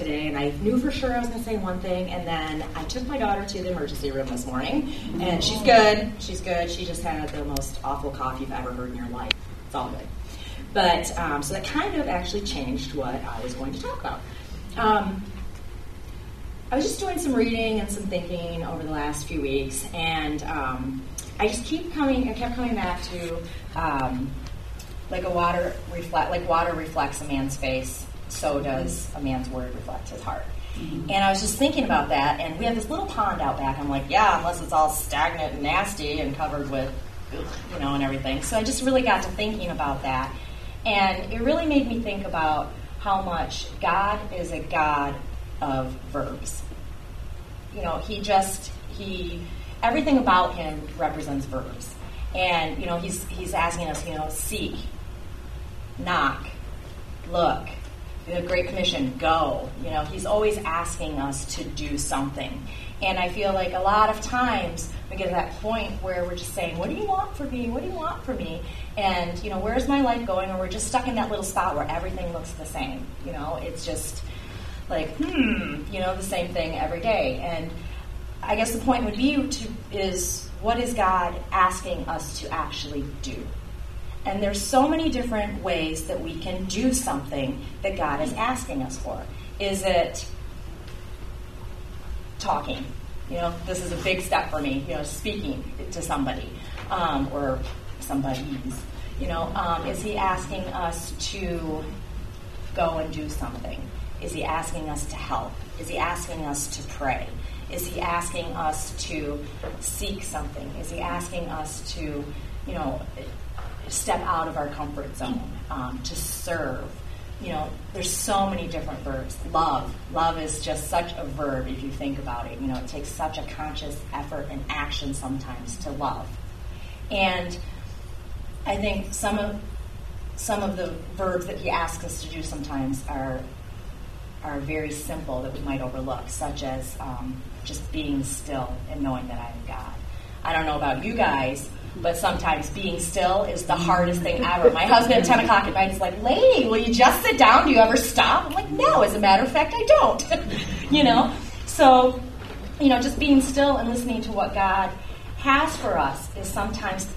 today, and I knew for sure I was going to say one thing, and then I took my daughter to the emergency room this morning, and she's good. She's good. She just had the most awful cough you've ever heard in your life. It's all good. But um, so that kind of actually changed what I was going to talk about. Um, I was just doing some reading and some thinking over the last few weeks, and um, I just keep coming. I kept coming back to um, like a water reflect, like water reflects a man's face, so does a man's word reflect his heart. Mm-hmm. And I was just thinking about that, and we have this little pond out back. I'm like, yeah, unless it's all stagnant and nasty and covered with, you know, and everything. So I just really got to thinking about that, and it really made me think about how much God is a God of verbs. You know, he just he everything about him represents verbs. And you know, he's he's asking us, you know, seek, knock, look, the Great Commission, go. You know, he's always asking us to do something. And I feel like a lot of times we get to that point where we're just saying, What do you want for me? What do you want for me? And, you know, where's my life going? Or we're just stuck in that little spot where everything looks the same. You know, it's just like, hmm, you know, the same thing every day. And I guess the point would be to is what is God asking us to actually do? And there's so many different ways that we can do something that God is asking us for. Is it talking? You know, this is a big step for me, you know, speaking to somebody um, or somebody's. You know, um, is he asking us to go and do something? Is he asking us to help? Is he asking us to pray? Is he asking us to seek something? Is he asking us to, you know, step out of our comfort zone, um, to serve? You know, there's so many different verbs. Love. Love is just such a verb if you think about it. You know, it takes such a conscious effort and action sometimes to love. And I think some of some of the verbs that he asks us to do sometimes are are very simple that we might overlook, such as um, just being still and knowing that I am God. I don't know about you guys, but sometimes being still is the hardest thing ever. My husband at 10 o'clock at night is like, Lady, will you just sit down? Do you ever stop? I'm like, no, as a matter of fact, I don't. you know? So, you know, just being still and listening to what God has for us is sometimes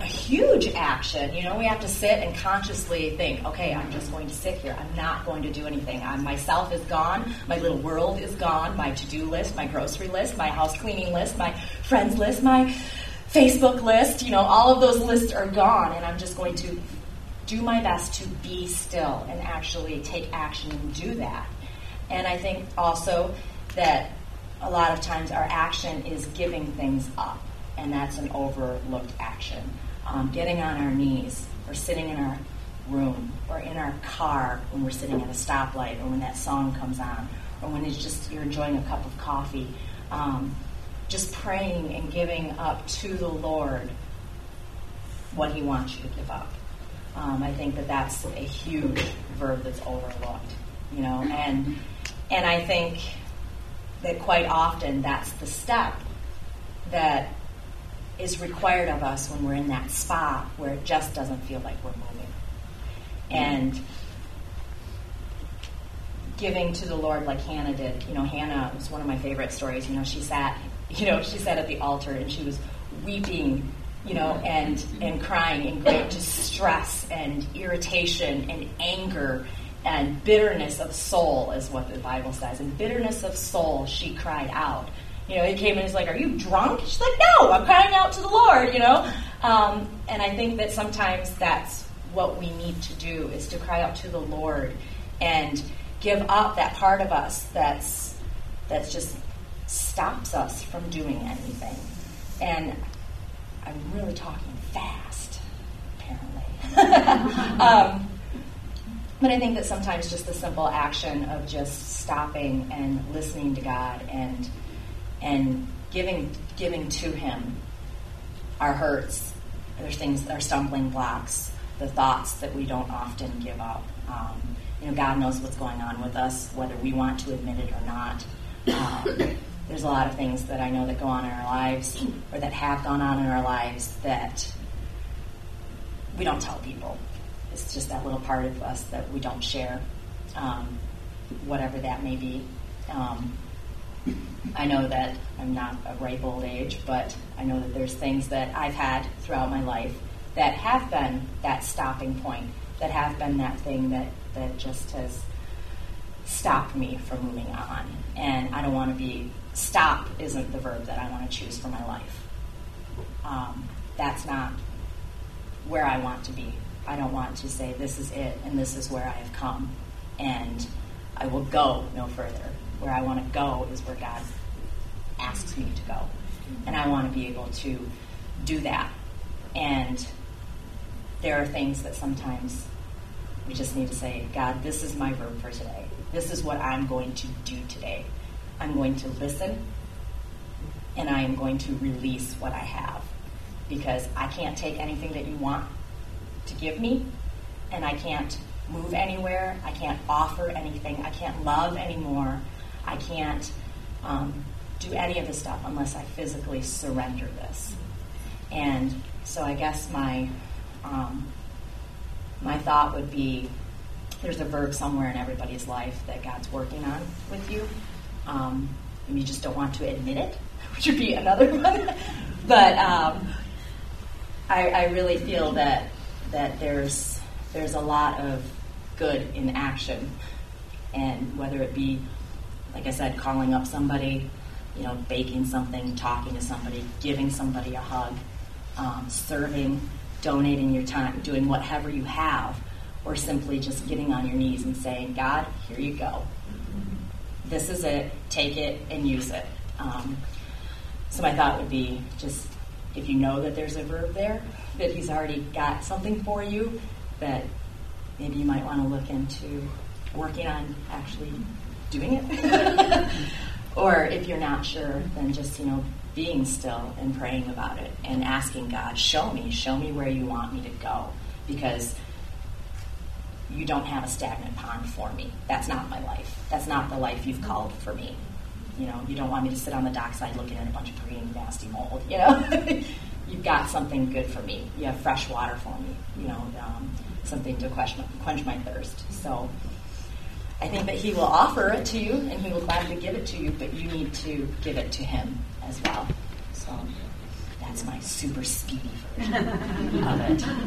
a huge action. You know, we have to sit and consciously think, okay, I'm just going to sit here. I'm not going to do anything. I'm, myself is gone. My little world is gone. My to do list, my grocery list, my house cleaning list, my friends list, my Facebook list, you know, all of those lists are gone. And I'm just going to do my best to be still and actually take action and do that. And I think also that a lot of times our action is giving things up, and that's an overlooked action um, getting on our knees or sitting in our room or in our car when we're sitting at a stoplight or when that song comes on or when it's just you're enjoying a cup of coffee. Um, just praying and giving up to the Lord what He wants you to give up. Um, I think that that's a huge verb that's overlooked, you know, and and I think that quite often that's the step that is required of us when we're in that spot where it just doesn't feel like we're moving. And giving to the Lord like Hannah did. You know, Hannah was one of my favorite stories. You know, she sat, you know, she sat at the altar and she was weeping, you know, and and crying in great distress and irritation and anger and bitterness of soul is what the Bible says. And bitterness of soul, she cried out. You know, he came and he's like, Are you drunk? She's like, No, I'm crying out to the Lord, you know? Um, and I think that sometimes that's what we need to do is to cry out to the Lord and give up that part of us that's that's just stops us from doing anything. And I'm really talking fast, apparently. um, but I think that sometimes just the simple action of just stopping and listening to God and and giving giving to Him our hurts, there's things, our stumbling blocks, the thoughts that we don't often give up. Um, you know, God knows what's going on with us, whether we want to admit it or not. Um, there's a lot of things that I know that go on in our lives, or that have gone on in our lives, that we don't tell people. It's just that little part of us that we don't share. Um, whatever that may be. Um, I know that I'm not a ripe old age, but I know that there's things that I've had throughout my life that have been that stopping point, that have been that thing that, that just has stopped me from moving on. And I don't want to be, stop isn't the verb that I want to choose for my life. Um, that's not where I want to be. I don't want to say, this is it and this is where I have come and I will go no further. Where I want to go is where God asks me to go. And I want to be able to do that. And there are things that sometimes we just need to say, God, this is my verb for today. This is what I'm going to do today. I'm going to listen and I am going to release what I have because I can't take anything that you want to give me, and I can't move anywhere. I can't offer anything. I can't love anymore. I can't um, do any of this stuff unless I physically surrender this. And so I guess my um, my thought would be there's a verb somewhere in everybody's life that God's working on with you. Um, and you just don't want to admit it, which would be another one. but um, I, I really feel that that there's there's a lot of good in action, and whether it be, like I said, calling up somebody, you know, baking something, talking to somebody, giving somebody a hug, um, serving, donating your time, doing whatever you have, or simply just getting on your knees and saying, God, here you go. This is it. Take it and use it. Um, so my thought would be just if you know that there's a verb there, that he's already got something for you, that maybe you might want to look into working on actually doing it. or if you're not sure, then just, you know, being still and praying about it and asking God, show me, show me where you want me to go. Because you don't have a stagnant pond for me. That's not my life. That's not the life you've called for me. You know, you don't want me to sit on the dockside looking at a bunch of green, nasty mold. You know, you've got something good for me. You have fresh water for me. You know, um, something to quench quench my thirst. So I think that He will offer it to you, and He will gladly give it to you. But you need to give it to Him as well. So that's my super speedy version of it.